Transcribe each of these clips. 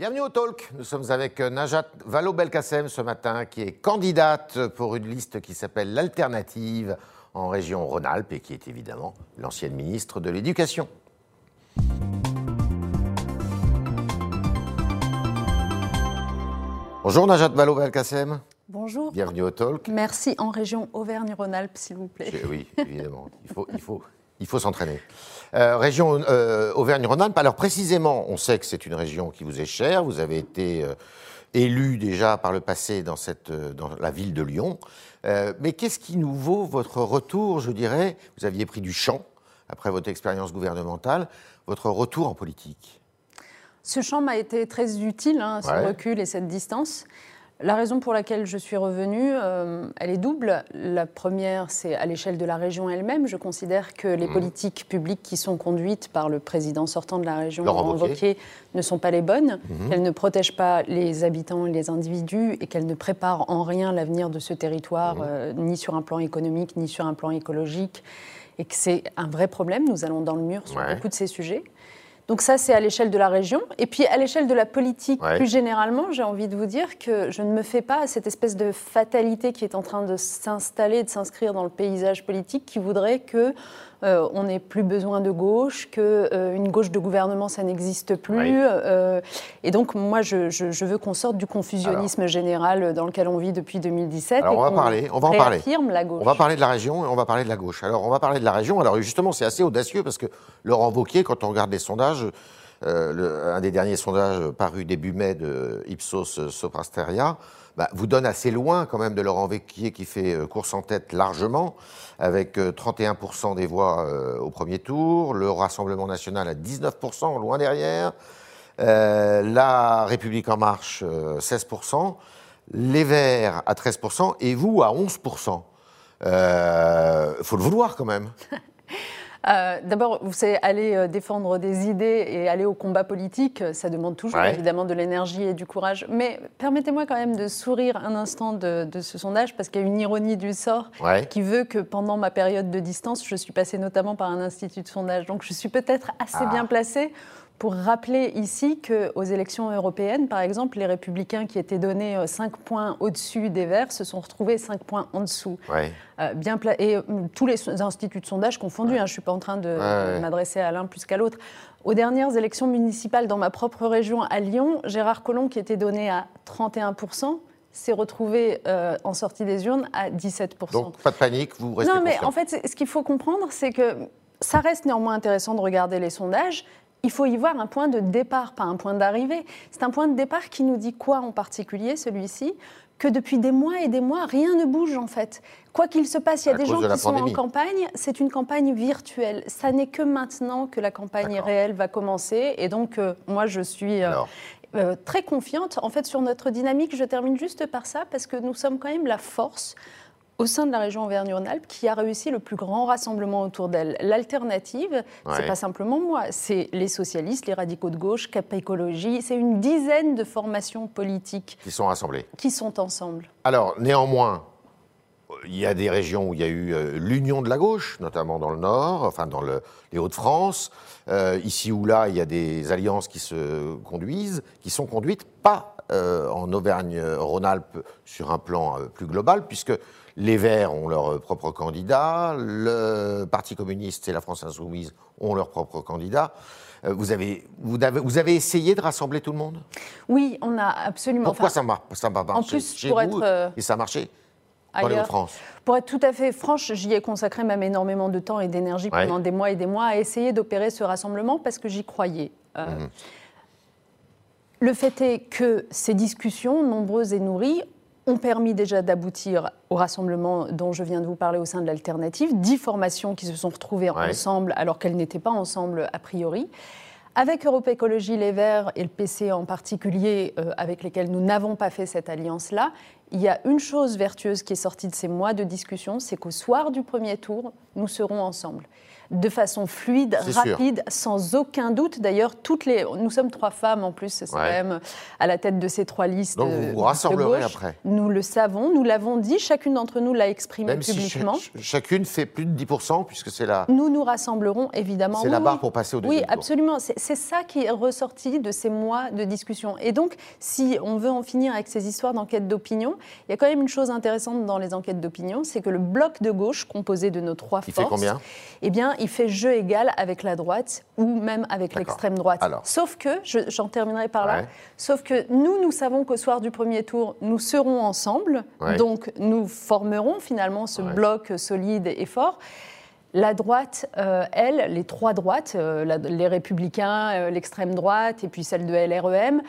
Bienvenue au Talk. Nous sommes avec Najat Vallaud-Belkacem ce matin, qui est candidate pour une liste qui s'appelle l'Alternative en région Rhône-Alpes et qui est évidemment l'ancienne ministre de l'Éducation. Bonjour Najat Vallaud-Belkacem. Bonjour. Bienvenue au Talk. Merci en région Auvergne-Rhône-Alpes, s'il vous plaît. Oui, évidemment. Il faut, il faut, il faut s'entraîner. Euh, région euh, Auvergne-Rhône-Alpes. Alors précisément, on sait que c'est une région qui vous est chère. Vous avez été euh, élu déjà par le passé dans, cette, dans la ville de Lyon. mais qu'est-ce qui nous vaut votre retour, je dirais? Vous aviez pris du champ après votre expérience gouvernementale, votre retour en politique? Ce champ m'a été très utile, hein, ce recul et cette distance. La raison pour laquelle je suis revenue, euh, elle est double. La première, c'est à l'échelle de la région elle-même. Je considère que les mmh. politiques publiques qui sont conduites par le président sortant de la région, Laurent Wauquiez, ne sont pas les bonnes, mmh. qu'elles ne protègent pas les habitants et les individus et qu'elles ne préparent en rien l'avenir de ce territoire, mmh. euh, ni sur un plan économique, ni sur un plan écologique, et que c'est un vrai problème. Nous allons dans le mur sur beaucoup de ces sujets. Donc ça, c'est à l'échelle de la région. Et puis à l'échelle de la politique, plus généralement, j'ai envie de vous dire que je ne me fais pas à cette espèce de fatalité qui est en train de s'installer, de s'inscrire dans le paysage politique, qui voudrait que euh, on n'ait plus besoin de gauche, qu'une euh, une gauche de gouvernement, ça n'existe plus. Euh, et donc, moi, je, veux qu'on sorte du confusionnisme général dans lequel on vit depuis 2017. Alors, on va parler, on va en parler. La gauche. On va parler de la région et on va parler de la gauche. Alors, on va parler de la région. Alors, justement, c'est assez audacieux parce que Laurent Wauquiez, quand on regarde les sondages, un des derniers sondages parus début mai de Ipsos Soprasteria, bah, vous donne assez loin quand même de Laurent Wauquiez qui fait course en tête largement avec 31% euh, des voix euh, au premier tour, le Rassemblement national à 19%, loin derrière, euh, la République en marche 16%, les Verts à 13% et vous à 11%. Il faut le vouloir quand même. Euh, d'abord, vous savez, aller euh, défendre des idées et aller au combat politique, ça demande toujours évidemment de l'énergie et du courage. Mais permettez-moi quand même de sourire un instant de, ce sondage, parce qu'il y a une ironie du sort qui veut que pendant ma période de distance, je suis passée notamment par un institut de sondage. Donc je suis peut-être assez ah. bien placée pour rappeler ici qu'aux élections européennes, par exemple, les républicains qui étaient donnés 5 euh, points au-dessus des Verts se sont retrouvés 5 points en dessous. Euh, bien et euh, tous les instituts de sondage confondus, hein, je ne suis pas en train de m'adresser à l'un plus qu'à l'autre. Aux dernières élections municipales dans ma propre région à Lyon, Gérard Collomb, qui était donné à 31%, s'est retrouvé en sortie des urnes à 17%. Donc pas de panique, vous restez Non, mais en fait, ce qu'il faut comprendre, c'est que ça reste néanmoins intéressant de regarder les sondages il faut y voir un point de départ, pas un point d'arrivée. C'est un point de départ qui nous dit quoi en particulier, celui-ci? Que depuis des mois et des mois, rien ne bouge en fait. Quoi qu'il se passe, il y a des gens qui sont en campagne, c'est une campagne virtuelle. Ça n'est que maintenant que la campagne réelle va commencer. Et donc, euh, moi, je suis euh, euh, très confiante en fait sur notre dynamique. Je termine juste par ça, parce que nous sommes quand même la force au sein de la région Auvergne-Rhône-Alpes qui a réussi le plus grand rassemblement autour d'elle. L'alternative, ce c'est pas simplement moi, c'est les socialistes, les radicaux de gauche, Cap Écologie, c'est une dizaine de formations politiques qui sont rassemblées, qui sont ensemble. Alors néanmoins, il y a des régions où il y a eu euh, l'union de la gauche, notamment dans le Nord, enfin dans le, les Hauts-de-France. Euh, ici ou là, il y a des alliances qui se conduisent, qui sont conduites pas en Auvergne-Rhône-Alpes sur un plan plus global, puisque les Verts ont leur propre candidat, le Parti communiste et la France insoumise ont leur propre candidat. Euh, vous avez, vous, avez, vous avez essayé de rassembler tout le monde? Oui, on a absolument. Pourquoi ça ne marche pas En plus, chez pour vous, être, euh, et ça a marché ailleurs. France. Pour être tout à fait franche, j'y ai consacré même énormément de temps et d'énergie pendant des mois et des mois à essayer d'opérer ce rassemblement parce que j'y croyais. Euh, mhm. Le fait est que ces discussions, nombreuses et nourries, ont permis déjà d'aboutir au rassemblement dont je viens de vous parler au sein de l'alternative, dix formations qui se sont retrouvées ensemble alors qu'elles n'étaient pas ensemble a priori. Avec Europe Écologie Les Verts et le PC en particulier, euh, avec lesquels nous n'avons pas fait cette alliance-là, il y a une chose vertueuse qui est sortie de ces mois de discussion, c'est qu'au soir du premier tour, nous serons ensemble. De façon fluide, rapide, sans aucun doute. D'ailleurs, toutes les, nous sommes trois femmes en plus, c'est quand même à la tête de ces trois listes. Donc vous vous rassemblerez après. Nous le savons, nous l'avons dit, chacune d'entre nous l'a exprimé publiquement. Si chacune fait plus de 10%, puisque c'est la. Nous nous rassemblerons évidemment. C'est la barre pour passer au deuxième Oui, absolument. C'est ça qui est ressorti de ces mois de discussion. Et donc, si on veut en finir avec ces histoires d'enquête d'opinion, il y a quand même une chose intéressante dans les enquêtes d'opinion, c'est que le bloc de gauche, composé de nos trois il forces, fait combien? eh bien, il fait jeu égal avec la droite ou même avec l'extrême droite. Sauf que, j'en terminerai par là, sauf que nous, nous savons qu'au soir du premier tour, nous serons ensemble, donc nous formerons finalement ce bloc solide et fort. La droite, euh, elle, les trois droites, euh, les républicains, euh, l'extrême droite et puis celle de LREM,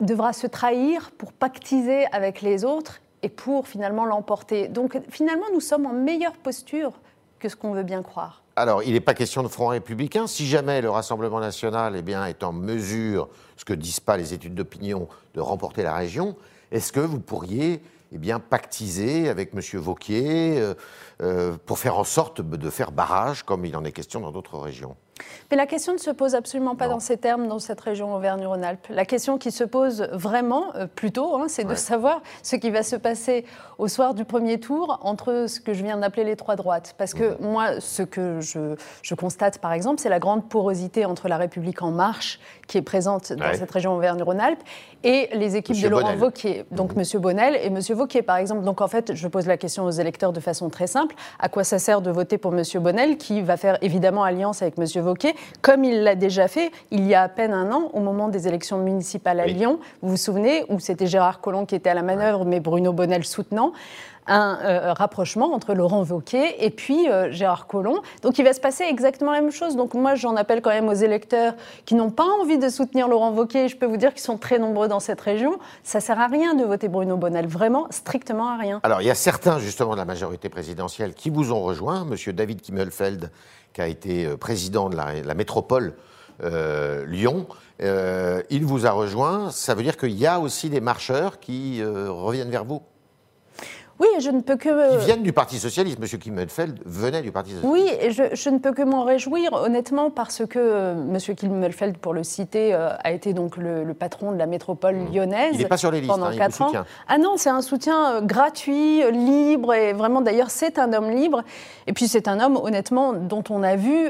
devra se trahir pour pactiser avec les autres et pour finalement l'emporter. Donc finalement, nous sommes en meilleure posture que ce qu'on veut bien croire. Alors, il n'est pas question de front républicain. Si jamais le Rassemblement national eh bien, est en mesure, ce que disent pas les études d'opinion, de remporter la région, est-ce que vous pourriez eh bien, pactiser avec M. Vauquier euh, euh, pour faire en sorte de faire barrage, comme il en est question dans d'autres régions? Mais la question ne se pose absolument pas dans ces termes dans cette région Auvergne-Rhône-Alpes. La question qui se pose vraiment, euh, plutôt, hein, c'est de savoir ce qui va se passer au soir du premier tour entre ce que je viens d'appeler les trois droites. Parce que mmh. moi, ce que je, constate, par exemple, c'est la grande porosité entre la République en marche, qui est présente dans cette région Auvergne-Rhône-Alpes, et les équipes de Laurent Wauquiez. Donc, mmh. M. Bonnel et M. Wauquiez, par exemple. Donc, en fait, je pose la question aux électeurs de façon très simple. À quoi ça sert de voter pour M. Bonnel, qui va faire évidemment alliance avec M comme il l'a déjà fait il y a à peine un an, au moment des élections municipales à Lyon. Vous vous souvenez, où c'était Gérard Collomb qui était à la manœuvre, mais Bruno Bonnel soutenant un euh, rapprochement entre Laurent Wauquiez et puis euh, Gérard Collomb. Donc il va se passer exactement la même chose. Donc moi j'en appelle quand même aux électeurs qui n'ont pas envie de soutenir Laurent Wauquiez. Je peux vous dire qu'ils sont très nombreux dans cette région. Ça sert à rien de voter Bruno Bonnel, vraiment strictement à rien. Alors il y a certains justement de la majorité présidentielle qui vous ont rejoint. Monsieur David Kimmelfeld qui a été euh, président de la, métropole Lyon. Il vous a rejoint. Ça veut dire qu'il y a aussi des marcheurs qui reviennent vers vous oui, je ne peux que. Qui viennent du Parti Socialiste. Monsieur Kimmelfeld venait du Parti Socialiste. Oui, et je, ne peux que m'en réjouir, honnêtement, parce que euh, Monsieur Kimmelfeld, pour le citer, euh, a été donc le, patron de la métropole mmh. lyonnaise. Il n'est pas sur les listes, pendant hein, ans. Ah non, c'est un soutien euh, gratuit, libre, et vraiment, d'ailleurs, c'est un homme libre. Et puis, c'est un homme, honnêtement, dont on a vu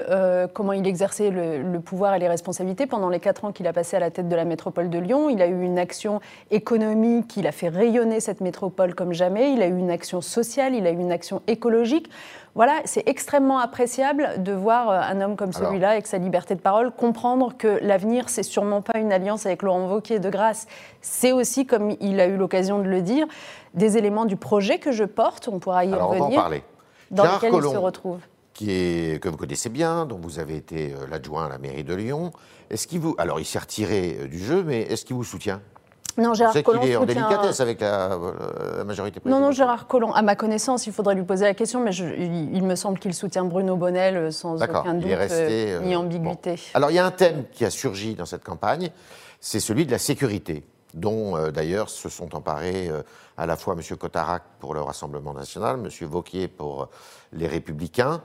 comment il exerçait le, le, pouvoir et les responsabilités pendant les quatre ans qu'il a passé à la tête de la métropole de Lyon. Il a eu une action économique, il a fait rayonner cette métropole comme jamais. Il a eu une action sociale, il a eu une action écologique. Voilà, c'est extrêmement appréciable de voir euh, un homme comme celui-là, avec sa liberté de parole, comprendre que l'avenir, c'est sûrement pas une alliance avec Laurent Wauquiez de grâce. C'est aussi, comme il a eu l'occasion de le dire, des éléments du projet que je porte. On pourra y Alors revenir. On va en parler. Dans lequel il se retrouve. Qui est, que vous connaissez bien, dont vous avez été euh, l'adjoint à la mairie de Lyon. Est-ce qu'il vous, alors il s'est retiré euh, du jeu, mais est-ce qu'il vous soutient? Non, Gérard Collomb. qu'il est en délicatesse avec la, majorité présidentielle. Non, non, Gérard Collomb, à ma connaissance, il faudrait lui poser la question, mais il, me semble qu'il soutient Bruno Bonnel euh, sans aucun doute euh, ni euh, ambiguïté. Alors, il y a un thème qui a surgi dans cette campagne, c'est celui de la sécurité, dont d'ailleurs se sont emparés à la fois M. Cotarac pour le Rassemblement national, M. Vauquier pour les Républicains.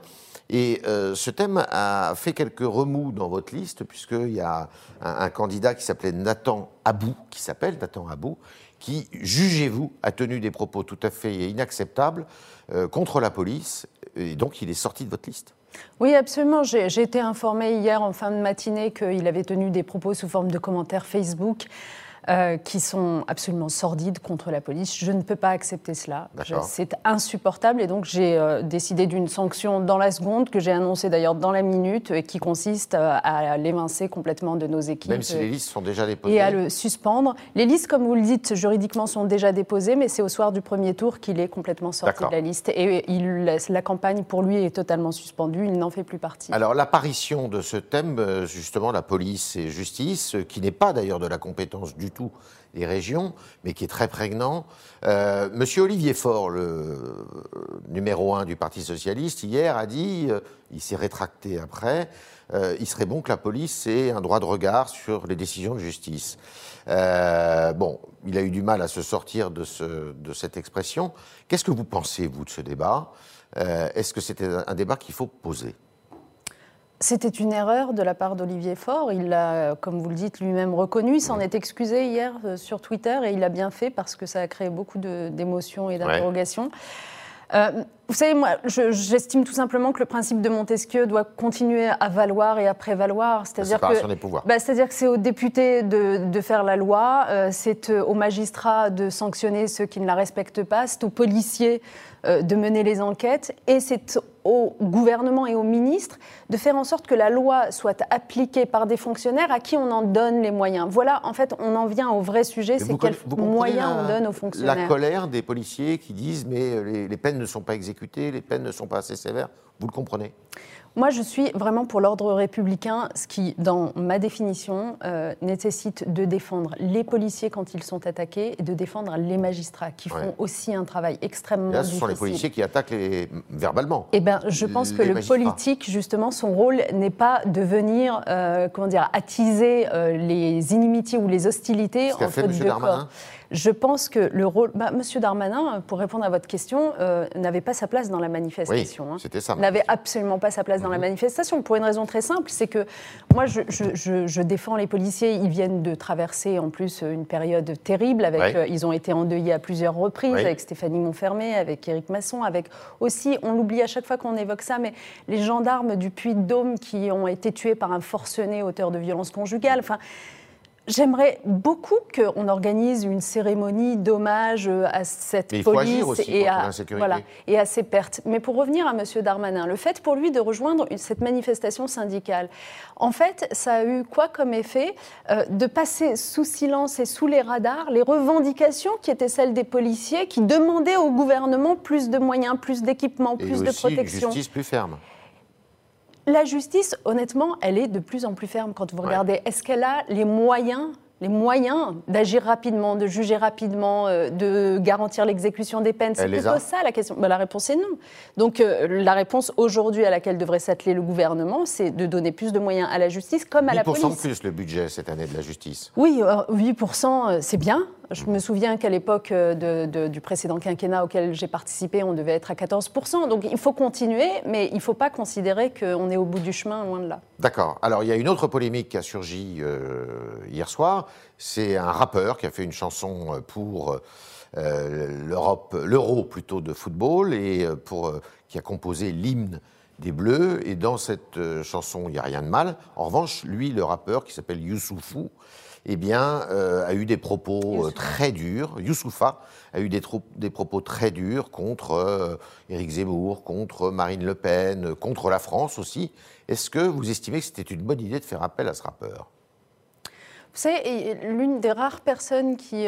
Et euh, ce thème a fait quelques remous dans votre liste, puisqu'il y a un, candidat qui s'appelait Nathan Abou, qui s'appelle Nathan Abou, qui, jugez-vous, a tenu des propos tout à fait inacceptables euh, contre la police, et donc il est sorti de votre liste. Oui, absolument. J'ai été informée hier en fin de matinée qu'il avait tenu des propos sous forme de commentaires Facebook euh, qui sont absolument sordides contre la police. Je ne peux pas accepter cela. C'est insupportable et donc j'ai euh, décidé d'une sanction dans la seconde que j'ai annoncée d'ailleurs dans la minute et qui consiste euh, à l'évincer complètement de nos équipes. Même si les listes sont déjà déposées. Et à le suspendre. Les listes, comme vous le dites, juridiquement sont déjà déposées, mais c'est au soir du premier tour qu'il est complètement sorti de la liste. Et il laisse, la campagne pour lui est totalement suspendue, il n'en fait plus partie. Alors l'apparition de ce thème, justement, la police et justice, qui n'est pas d'ailleurs de la compétence du tout les régions, mais qui est très prégnant. Euh, Monsieur Olivier Faure, le euh, numéro un du Parti socialiste, hier a dit, euh, il s'est rétracté après, il serait bon que la police ait un droit de regard sur les décisions de justice. bon, il a eu du mal à se sortir de, ce, de cette expression. Qu'est-ce que vous pensez, vous, de ce débat? Est-ce que c'était un débat qu'il faut poser? C'était une erreur de la part d'Olivier Faure. Il l'a, comme vous le dites, lui-même reconnu. Il s'en est excusé hier euh, sur Twitter et il l'a bien fait parce que ça a créé beaucoup d'émotions et d'interrogations. Euh, vous savez, moi, j'estime tout simplement que le principe de Montesquieu doit continuer à valoir et à prévaloir. C'est-à-dire que, bah, c'est-à-dire que c'est aux députés de, de faire la loi, euh, c'est aux magistrats de sanctionner ceux qui ne la respectent pas, c'est aux policiers euh, de mener les enquêtes, et c'est au gouvernement et aux ministres de faire en sorte que la loi soit appliquée par des fonctionnaires à qui on en donne les moyens. Voilà, en fait, on en vient au vrai sujet, c'est quels moyens on donne aux fonctionnaires. La colère des policiers qui disent mais les, les peines ne sont pas exécutées, les peines ne sont pas assez sévères, vous le comprenez? Moi, je suis vraiment pour l'ordre républicain, ce qui, dans ma définition, euh, nécessite de défendre les policiers quand ils sont attaqués et de défendre les magistrats, qui font aussi un travail extrêmement là, ce difficile. sont les policiers qui attaquent les... verbalement. Eh bien, je pense que le politique, justement, son rôle n'est pas de venir, euh, comment dire, attiser euh, les inimitiés ou les hostilités entre fait deux corps. Je pense que le rôle. Bah, Monsieur Darmanin, pour répondre à votre question, euh, n'avait pas sa place dans la manifestation. Oui, hein. c'était ça. N'avait absolument pas sa place dans la mhm. manifestation, pour une raison très simple c'est que moi, je, je, je, défends les policiers. Ils viennent de traverser en plus une période terrible. Avec, euh, ils ont été endeuillés à plusieurs reprises, avec Stéphanie Montfermé, avec Éric Masson, avec aussi, on l'oublie à chaque fois qu'on évoque ça, mais les gendarmes du Puy-de-Dôme qui ont été tués par un forcené auteur de violences conjugales. Enfin, J'aimerais beaucoup qu'on organise une cérémonie d'hommage euh, à cette police et, à, voilà, et à ses pertes. Mais pour revenir à M. Darmanin, le fait pour lui de rejoindre cette manifestation syndicale, en fait, ça a eu quoi comme effet euh, De passer sous silence et sous les radars les revendications qui étaient celles des policiers qui demandaient au gouvernement plus de moyens, plus d'équipements, plus de protection. Une justice plus ferme. La justice, honnêtement, elle est de plus en plus ferme quand vous regardez. Est-ce qu'elle a les moyens les moyens d'agir rapidement, de juger rapidement, euh, de garantir l'exécution des peines? C'est plutôt ça la question. Bah, la réponse est non. Donc euh, la réponse aujourd'hui à laquelle devrait s'atteler le gouvernement, c'est de donner plus de moyens à la justice comme à la police. 8% de plus le budget cette année de la justice. Oui, 8%, euh, c'est bien. Je me souviens qu'à l'époque de, du précédent quinquennat auquel j'ai participé, on devait être à 14%. Donc il faut continuer, mais il ne faut pas considérer qu'on est au bout du chemin, loin de là. D'accord. Alors il y a une autre polémique qui a surgi euh, hier soir. C'est un rappeur qui a fait une chanson pour euh, l'Europe, l'Euro plutôt de football, et euh, pour, qui a composé l'hymne des Bleus. Et dans cette chanson, il n'y a rien de mal. En revanche, lui, le rappeur qui s'appelle Youssoufou, eh bien, euh, a eu des propos euh, très durs. Youssoufa a eu des, des propos très durs contre euh, Éric Zemmour, contre Marine Le Pen, contre la France aussi. Est-ce que vous estimez que c'était une bonne idée de faire appel à ce rappeur? Vous savez, l'une des rares personnes qui,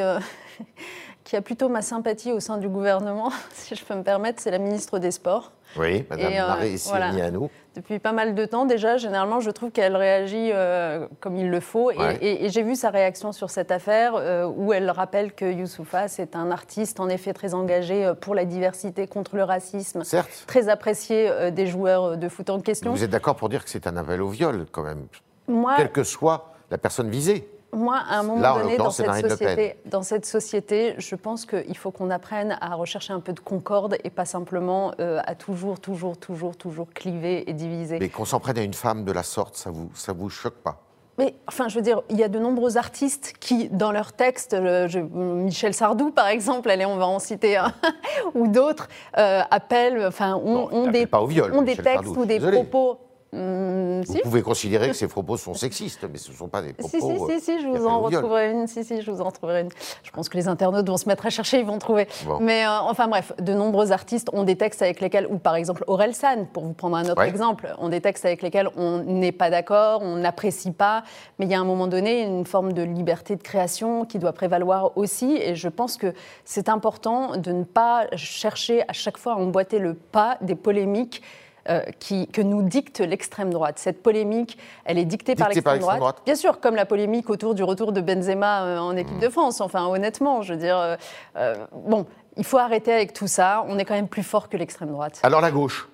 qui a plutôt ma sympathie au sein du gouvernement, si je peux me permettre, c'est la ministre des Sports. Oui, Madame Marie à nous depuis pas mal de temps déjà. Généralement, je trouve qu'elle réagit euh, comme il le faut. Et, j'ai vu sa réaction sur cette affaire euh, où elle rappelle que Youssoufa, c'est un artiste en effet très engagé euh, pour la diversité, contre le racisme. Certes. Très apprécié des joueurs de foot en question. vous êtes d'accord pour dire que c'est un appel au viol quand même? Moi, Quelle que soit la personne visée moi, à un moment donné, dans, cette société, dans cette société, je pense qu'il faut qu'on apprenne à rechercher un peu de concorde et pas simplement euh, à toujours, toujours, toujours, toujours cliver et diviser. Mais qu'on s'en prenne à une femme de la sorte, ça vous, ça vous choque pas? Mais enfin, je veux dire, il y a de nombreux artistes qui, dans leurs textes, Michel Sardou, par exemple, allez, on va en citer un, ou d'autres, euh, appellent, enfin, ont, des, pas au viol, ont des textes ou des propos Mmh, vous pouvez considérer que ces propos sont sexistes, mais ce ne sont pas des propos. Si, si, si, je vous en retrouverai une. Si, si, je vous en retrouverai une. Je pense que les internautes vont se mettre à chercher, ils vont trouver. Mais euh, enfin bref, de nombreux artistes ont des textes avec lesquels, ou par exemple Aurel San, pour vous prendre un autre exemple, ont des textes avec lesquels on n'est pas d'accord, on n'apprécie pas, mais il y a un moment donné une forme de liberté de création qui doit prévaloir aussi. Et je pense que c'est important de ne pas chercher à chaque fois à emboîter le pas des polémiques euh, qui, que nous dicte l'extrême droite. Cette polémique, elle est dictée, par l'extrême droite. Bien sûr, comme la polémique autour du retour de Benzema euh, en équipe de France. Enfin, honnêtement, je veux dire, euh, bon, il faut arrêter avec tout ça. On est quand même plus fort que l'extrême droite. Alors la gauche.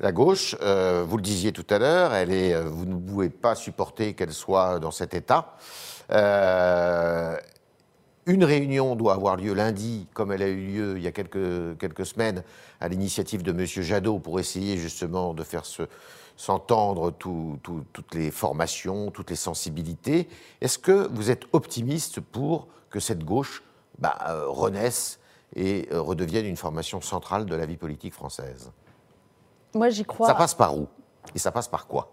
La gauche, vous le disiez tout à l'heure, elle est, vous ne pouvez pas supporter qu'elle soit dans cet état. Une réunion doit avoir lieu lundi, comme elle a eu lieu il y a quelques, quelques semaines, à l'initiative de M. Jadot, pour essayer justement de faire s'entendre toutes les formations, toutes les sensibilités. Est-ce que vous êtes optimiste pour que cette gauche bah, euh, renaisse et euh, redevienne une formation centrale de la vie politique française? Moi, j'y crois. Ça passe par où? Et ça passe par quoi?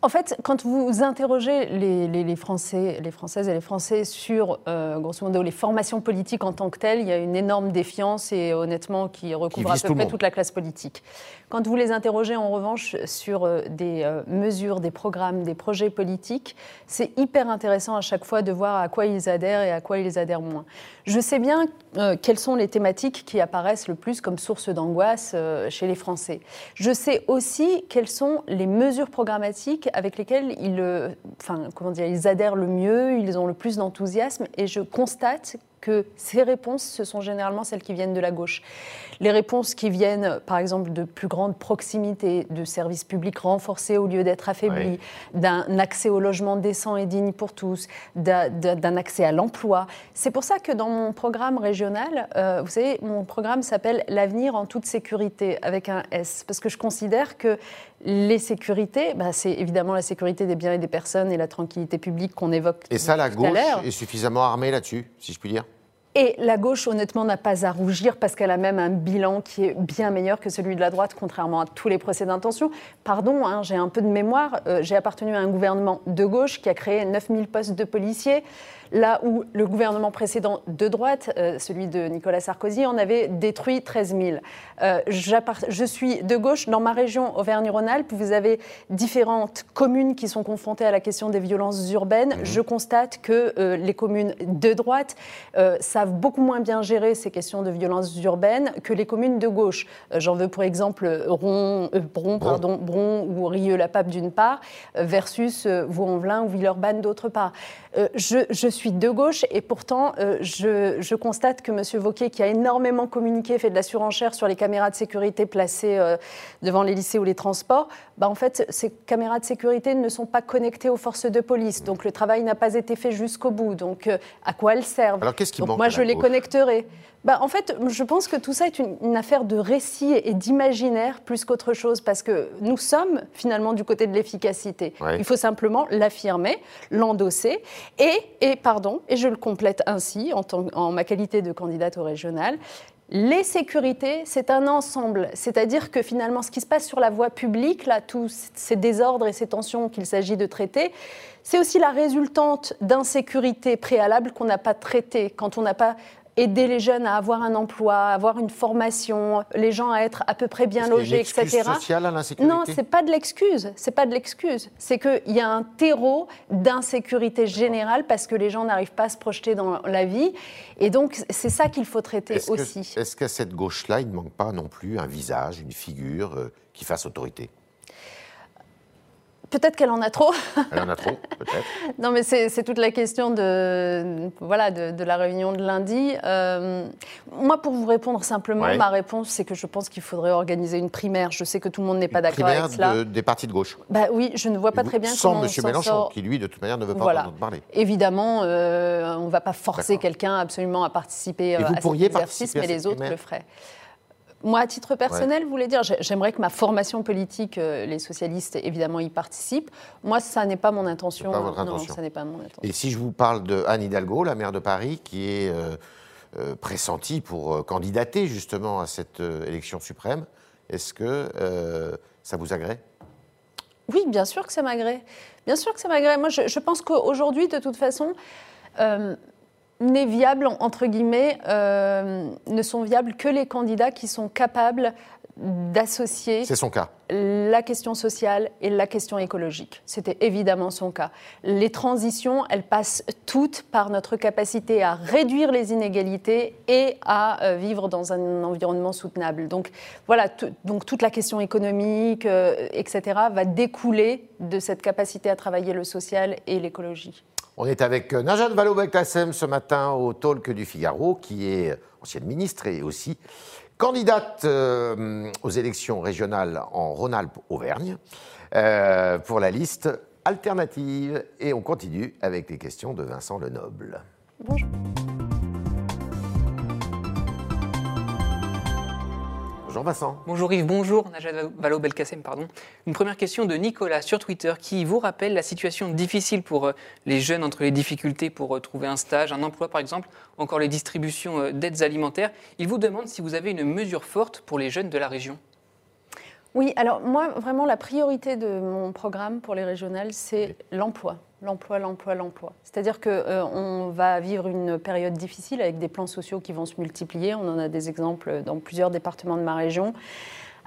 En fait, quand vous interrogez les, Français, les Françaises et les Français sur, euh, grosso modo, les formations politiques en tant que telles, il y a une énorme défiance et honnêtement qui recouvre à peu près toute la classe politique. Quand vous les interrogez en revanche sur euh, des euh, mesures, des programmes, des projets politiques, c'est hyper intéressant à chaque fois de voir à quoi ils adhèrent et à quoi ils adhèrent moins. Je sais bien quelles sont les thématiques qui apparaissent le plus comme source d'angoisse chez les Français. Je sais aussi quelles sont les mesures programmatiques avec lesquels ils, euh, comment dire, ils adhèrent le mieux, ils ont le plus d'enthousiasme. Et je constate que ces réponses, ce sont généralement celles qui viennent de la gauche. Les réponses qui viennent, par exemple, de plus grande proximité, de services publics renforcés au lieu d'être affaiblis, d'un accès au logement décent et digne pour tous, d'un accès à l'emploi. C'est pour ça que dans mon programme régional, euh, vous savez, mon programme s'appelle L'avenir en toute sécurité, avec un S, parce que je considère que les sécurités, bah, c'est évidemment la sécurité des biens et des personnes et la tranquillité publique qu'on évoque. Et ça, la gauche est suffisamment armée là-dessus, si je puis dire? Et la gauche, honnêtement, n'a pas à rougir parce qu'elle a même un bilan qui est bien meilleur que celui de la droite, contrairement à tous les procès d'intention. Pardon, hein, j'ai un peu de mémoire. Euh, j'ai appartenu à un gouvernement de gauche qui a créé 9000 postes de policiers là où le gouvernement précédent de droite, euh, celui de Nicolas Sarkozy, en avait détruit 13 000. Euh, je suis de gauche. Dans ma région Auvergne-Rhône-Alpes, vous avez différentes communes qui sont confrontées à la question des violences urbaines. Je constate que euh, les communes de droite savent beaucoup moins bien gérer ces questions de violences urbaines que les communes de gauche. J'en veux pour exemple Ron, Bron, pardon, Bron ou Rieux-la-Pape d'une part, versus Vaux-en-Velin ou Villeurbanne d'autre part. je, je suis de gauche et pourtant, euh, je, constate que M. Vauquier, qui a énormément communiqué, fait de la surenchère sur les caméras de sécurité placées euh, devant les lycées ou les transports, bah, en fait, ces caméras de sécurité ne sont pas connectées aux forces de police. Donc le travail n'a pas été fait jusqu'au bout. Donc euh, à quoi elles servent? Alors qu'est-ce qui manque Moi, je les connecterai. Bah, en fait, je pense que tout ça est une, affaire de récit et d'imaginaire plus qu'autre chose, parce que nous sommes finalement du côté de l'efficacité. Il faut simplement l'affirmer, l'endosser, et, et, pardon, et je le complète ainsi, en, en ma qualité de candidate au régional, les sécurités, c'est un ensemble. C'est-à-dire que finalement, ce qui se passe sur la voie publique, là, tous ces désordres et ces tensions qu'il s'agit de traiter, c'est aussi la résultante d'insécurité préalable qu'on n'a pas traitée, quand on n'a pas aider les jeunes à avoir un emploi, à avoir une formation, les gens à être à peu près bien logés, etc. sociale à l'insécurité Non, c'est pas de l'excuse. C'est pas de l'excuse. C'est qu'il y a un terreau d'insécurité générale parce que les gens n'arrivent pas à se projeter dans la vie. Et donc, c'est ça qu'il faut traiter aussi. Est-ce qu'à cette gauche-là, il ne manque pas non plus un visage, une figure euh, qui fasse autorité? Peut-être qu'elle en a trop. Elle en a trop, peut-être. non, mais c'est toute la question de, voilà, de, la réunion de lundi. Euh, moi, pour vous répondre simplement, ma réponse, c'est que je pense qu'il faudrait organiser une primaire. Je sais que tout le monde n'est pas d'accord avec cela. De, des partis de gauche bah, Oui, je ne vois pas très bien sans M. Mélenchon, qui lui, de toute manière, ne veut pas voilà. parler. Évidemment, euh, on ne va pas forcer quelqu'un absolument à participer euh, à cet exercice, mais les autres le feraient. Moi, à titre personnel, vous voulez dire, j'aimerais que ma formation politique, euh, les socialistes, évidemment, y participent. Moi, ça n'est pas mon intention. Pas votre intention. Non, ça n'est pas mon intention. Et si je vous parle de Anne Hidalgo, la maire de Paris, qui est euh, euh, pressentie pour candidater justement à cette élection suprême, est-ce que ça vous agrée? Oui, bien sûr que ça m'agrée. Bien sûr que ça m'agrée. Moi, je, je pense qu'aujourd'hui, de toute façon, n'est viable, entre guillemets, euh, ne sont viables que les candidats qui sont capables d'associer son cas. la question sociale et la question écologique. C'était évidemment son cas. Les transitions, elles passent toutes par notre capacité à réduire les inégalités et à euh, vivre dans un environnement soutenable. Donc voilà, donc toute la question économique, euh, etc., va découler de cette capacité à travailler le social et l'écologie. On est avec euh, Najat Vallaud-Belkacem ce matin au Talk du Figaro, qui est ancienne ministre et aussi candidate euh, aux élections régionales en Rhône-Alpes-Auvergne euh, pour la liste alternative. Et on continue avec les questions de Vincent Lenoble. Bonjour. Bonjour Yves, bonjour Najat Vallaud-Belkacem, pardon. Une première question de Nicolas sur Twitter qui vous rappelle la situation difficile pour euh, les jeunes entre les difficultés pour euh, trouver un stage, un emploi par exemple, encore les distributions euh, d'aides alimentaires. Il vous demande si vous avez une mesure forte pour les jeunes de la région. Oui, alors moi, vraiment, la priorité de mon programme pour les régionales, c'est l'emploi. L'emploi, l'emploi, l'emploi. C'est-à-dire qu'on euh, va vivre une période difficile avec des plans sociaux qui vont se multiplier. On en a des exemples dans plusieurs départements de ma région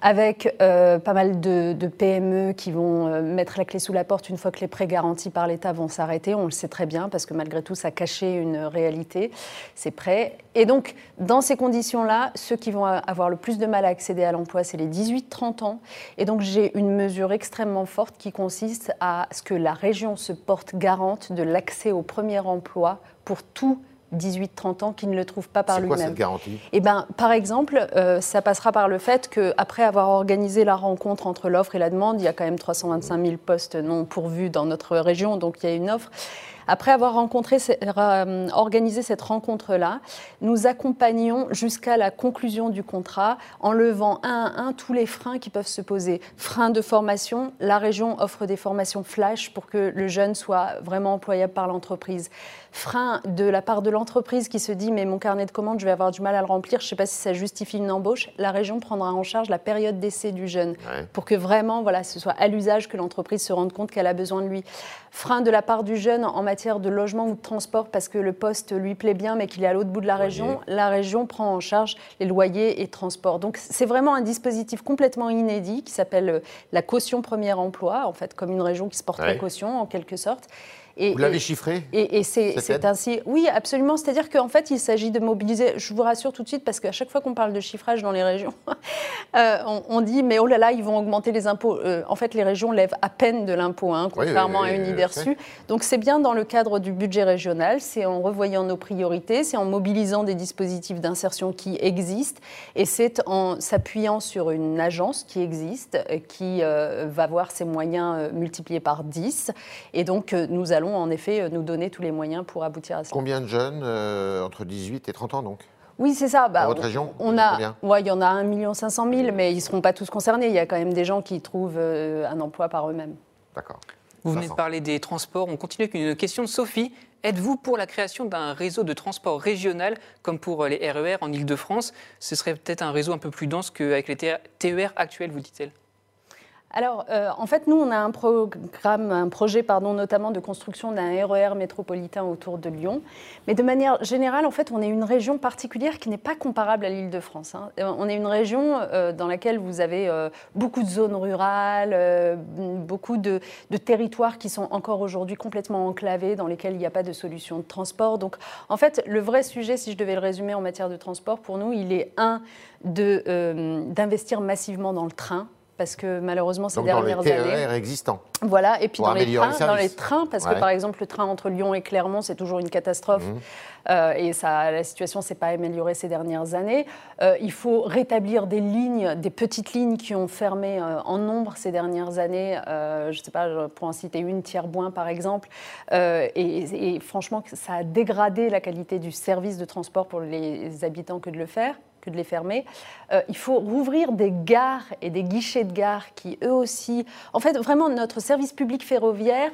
avec euh, pas mal de, PME qui vont euh, mettre la clé sous la porte une fois que les prêts garantis par l'État vont s'arrêter. On le sait très bien parce que malgré tout, ça cachait une réalité, ces prêts. Et donc, dans ces conditions-là, ceux qui vont avoir le plus de mal à accéder à l'emploi, c'est les 18-30 ans. Et donc, j'ai une mesure extrêmement forte qui consiste à ce que la région se porte garante de l'accès au premier emploi pour tous 18-30 ans qui ne le trouve pas par lui-même. C'est quoi cette garantie? Eh ben, Par exemple, euh, ça passera par le fait qu'après avoir organisé la rencontre entre l'offre et la demande, il y a quand même 325 000 postes non pourvus dans notre région, donc il y a une offre. Après avoir rencontré, euh, organisé cette rencontre-là, nous accompagnons jusqu'à la conclusion du contrat en levant un à un tous les freins qui peuvent se poser. Freins de formation, la région offre des formations flash pour que le jeune soit vraiment employable par l'entreprise frein de la part de l'entreprise qui se dit mais mon carnet de commandes, je vais avoir du mal à le remplir, je ne sais pas si ça justifie une embauche, la région prendra en charge la période d'essai du jeune pour que vraiment voilà, ce soit à l'usage que l'entreprise se rende compte qu'elle a besoin de lui. Frein de la part du jeune en matière de logement ou de transport parce que le poste lui plaît bien mais qu'il est à l'autre bout de la région, la région prend en charge les loyers et transports. Donc c'est vraiment un dispositif complètement inédit qui s'appelle euh, la caution premier emploi, en fait comme une région qui se porterait caution en quelque sorte. Vous l'avez chiffré Et, c'est ainsi. Oui, absolument. C'est-à-dire qu'en fait, il s'agit de mobiliser. Je vous rassure tout de suite, parce qu'à chaque fois qu'on parle de chiffrage dans les régions, euh, on, dit mais oh là là, ils vont augmenter les impôts. Euh, en fait, les régions lèvent à peine de l'impôt, hein, contrairement à une idée reçue. Donc c'est bien dans le cadre du budget régional, c'est en revoyant nos priorités, c'est en mobilisant des dispositifs d'insertion qui existent, et c'est en s'appuyant sur une agence qui existe, euh, qui va voir ses moyens multipliés par 10. Et donc nous allons allons en effet euh, nous donner tous les moyens pour aboutir à ça. Combien de jeunes euh, entre 18 et 30 ans donc? Oui, c'est ça. Bah, Dans votre région on a, ouais, Il y en a 1 500 000, mais ils ne seront pas tous concernés. Il y a quand même des gens qui trouvent euh, un emploi par eux-mêmes. D'accord. Vous venez de parler des transports. On continue avec une question de Sophie. Êtes-vous pour la création d'un réseau de transport régional comme pour les RER e en Ile-de-France Ce serait peut-être un réseau un peu plus dense qu'avec les TER actuels, vous dit-elle? Alors, euh, en fait, nous, on a un programme, un projet, pardon, notamment de construction d'un RER e métropolitain autour de Lyon. Mais de manière générale, en fait, on est une région particulière qui n'est pas comparable à l'Île-de-France. Hein. Euh, on est une région euh, dans laquelle vous avez beaucoup de zones rurales, beaucoup de, de, territoires qui sont encore aujourd'hui complètement enclavés, dans lesquels il n'y a pas de solution de transport. Donc, en fait, le vrai sujet, si je devais le résumer en matière de transport, pour nous, il est un d'investir massivement dans le train parce que malheureusement ces dernières dans les TER existants. Voilà, et puis dans les, trains, dans les trains, parce que par exemple le train entre Lyon et Clermont, c'est toujours une catastrophe. Mmh. Euh, et ça, la situation ne s'est pas améliorée ces dernières années. Euh, il faut rétablir des lignes, des petites lignes qui ont fermé euh, en nombre ces dernières années. je ne sais pas, pour en citer une, Tiers-Boin par exemple. Et, et, franchement, ça a dégradé la qualité du service de transport pour les habitants que de le faire que de les fermer. Euh, il faut rouvrir des gares et des guichets de gare qui, eux aussi... En fait, vraiment, notre service public ferroviaire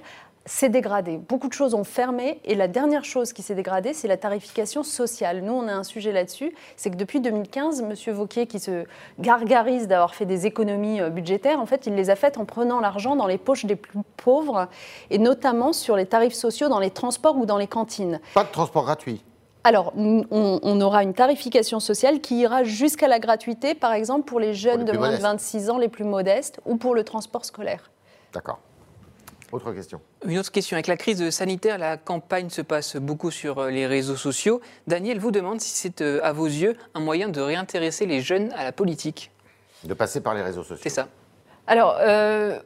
s'est dégradé. Beaucoup de choses ont fermé et la dernière chose qui s'est dégradée, c'est la tarification sociale. Nous, on a un sujet là-dessus, c'est que depuis 2015, M. Vauquier, qui se gargarise d'avoir fait des économies euh, budgétaires, en fait, il les a faites en prenant l'argent dans les poches des plus pauvres et notamment sur les tarifs sociaux dans les transports ou dans les cantines. Pas de transport gratuit alors, on, aura une tarification sociale qui ira jusqu'à la gratuité, par exemple, pour les jeunes de moins de 26 ans les plus modestes ou pour le transport scolaire. D'accord. Autre question. Une autre question. Avec la crise sanitaire, la campagne se passe beaucoup sur euh, les réseaux sociaux. Daniel vous demande si c'est, euh, à vos yeux, un moyen de réintéresser les jeunes à la politique. De passer par les réseaux sociaux. C'est ça. Alors, euh,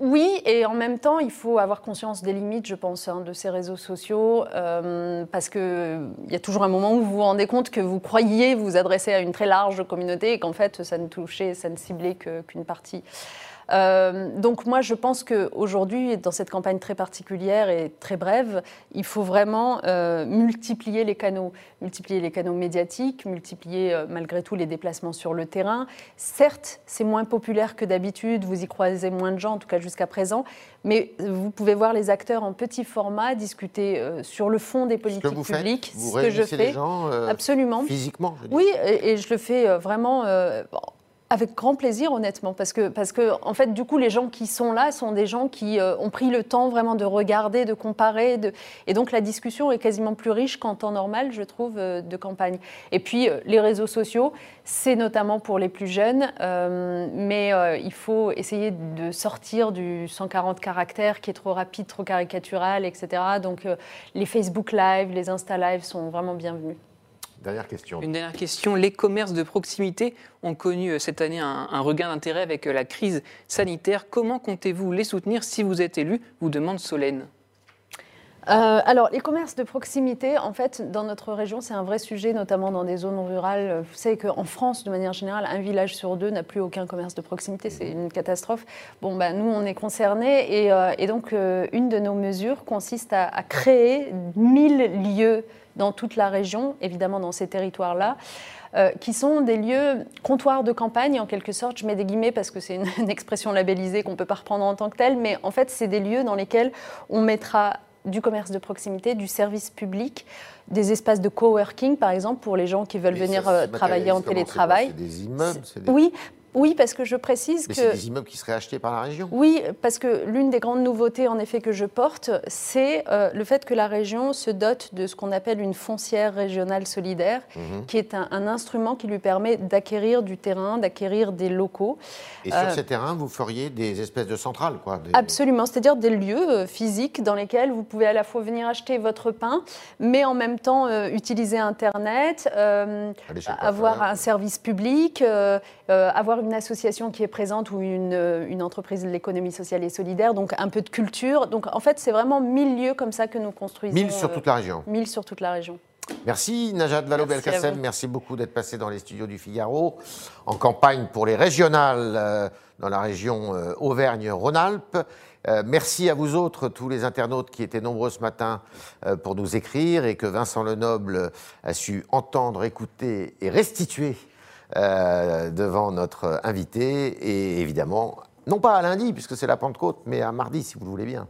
oui, et en même temps, il faut avoir conscience des limites, je pense, hein, de ces réseaux sociaux, euh, parce qu'il y a toujours un moment où vous vous rendez compte que vous croyiez vous adresser à une très large communauté et qu'en fait, ça ne touchait, ça ne ciblait qu'une partie. Euh, donc moi, je pense qu'aujourd'hui, dans cette campagne très particulière et très brève, il faut vraiment euh, multiplier les canaux, multiplier les canaux médiatiques, multiplier euh, malgré tout les déplacements sur le terrain. Certes, c'est moins populaire que d'habitude, vous y croisez moins de gens, en tout cas jusqu'à présent, mais vous pouvez voir les acteurs en petit format discuter sur le fond des politiques ce que vous publiques. Faites, vous ce que je fais. Les gens, Absolument. Physiquement. oui, et, je le fais vraiment. Avec grand plaisir, honnêtement, parce que, parce que, en fait, du coup, les gens qui sont là sont des gens qui euh, ont pris le temps vraiment de regarder, de comparer, et donc la discussion est quasiment plus riche qu'en temps normal, je trouve, euh, de campagne. Et puis, euh, les réseaux sociaux, c'est notamment pour les plus jeunes, mais il faut essayer de sortir du 140 caractères qui est trop rapide, trop caricatural, etc. Donc, les Facebook Live, les Insta Live sont vraiment bienvenus. Une dernière question. Les commerces de proximité ont connu euh, cette année un, regain d'intérêt avec euh, la crise sanitaire. Comment comptez-vous les soutenir si vous êtes élu vous demande Solène. Euh, alors, les commerces de proximité, en fait, dans notre région, c'est un vrai sujet, notamment dans des zones rurales. Vous savez qu'en France, de manière générale, un village sur deux n'a plus aucun commerce de proximité. C'est une catastrophe. Bon, ben, nous, on est concernés. Et, donc, une de nos mesures consiste à, créer 1000 lieux dans toute la région, évidemment dans ces territoires-là. Euh, qui sont des lieux comptoirs de campagne, en quelque sorte. Je mets des guillemets parce que c'est une, une, expression labellisée qu'on ne peut pas reprendre en tant que telle, mais en fait, c'est des lieux dans lesquels on mettra du commerce de proximité, du service public, des espaces de coworking, par exemple, pour les gens qui veulent venir euh, travailler en télétravail. C'est des immeubles Oui, oui, parce que je précise Mais que. c'est des immeubles qui seraient achetés par la région Oui, parce que l'une des grandes nouveautés, en effet, que je porte, c'est euh, le fait que la région se dote de ce qu'on appelle une foncière régionale solidaire, mhm. qui est un, instrument qui lui permet d'acquérir du terrain, d'acquérir des locaux. Et sur euh, ces terrains, vous feriez des espèces de centrales, quoi Absolument, c'est-à-dire des lieux euh, physiques dans lesquels vous pouvez à la fois venir acheter votre pain, mais en même temps utiliser Internet, avoir un service public, avoir une association qui est présente ou une, euh, une entreprise de l'économie sociale et solidaire, donc un peu de culture. Donc en fait, c'est vraiment mille lieux comme ça que nous construisons. Mille sur toute la région. Euh, mille sur toute la région. Merci Najat Vallaud-Belkacem, merci beaucoup d'être passé dans les studios du Figaro, en campagne pour les régionales euh, dans la région Auvergne-Rhône-Alpes. merci à vous autres, tous les internautes qui étaient nombreux ce matin pour nous écrire et que Vincent Lenoble a su entendre, écouter et restituer euh, devant notre invité et évidemment, non pas à lundi puisque c'est la Pentecôte, mais à mardi si vous le voulez bien.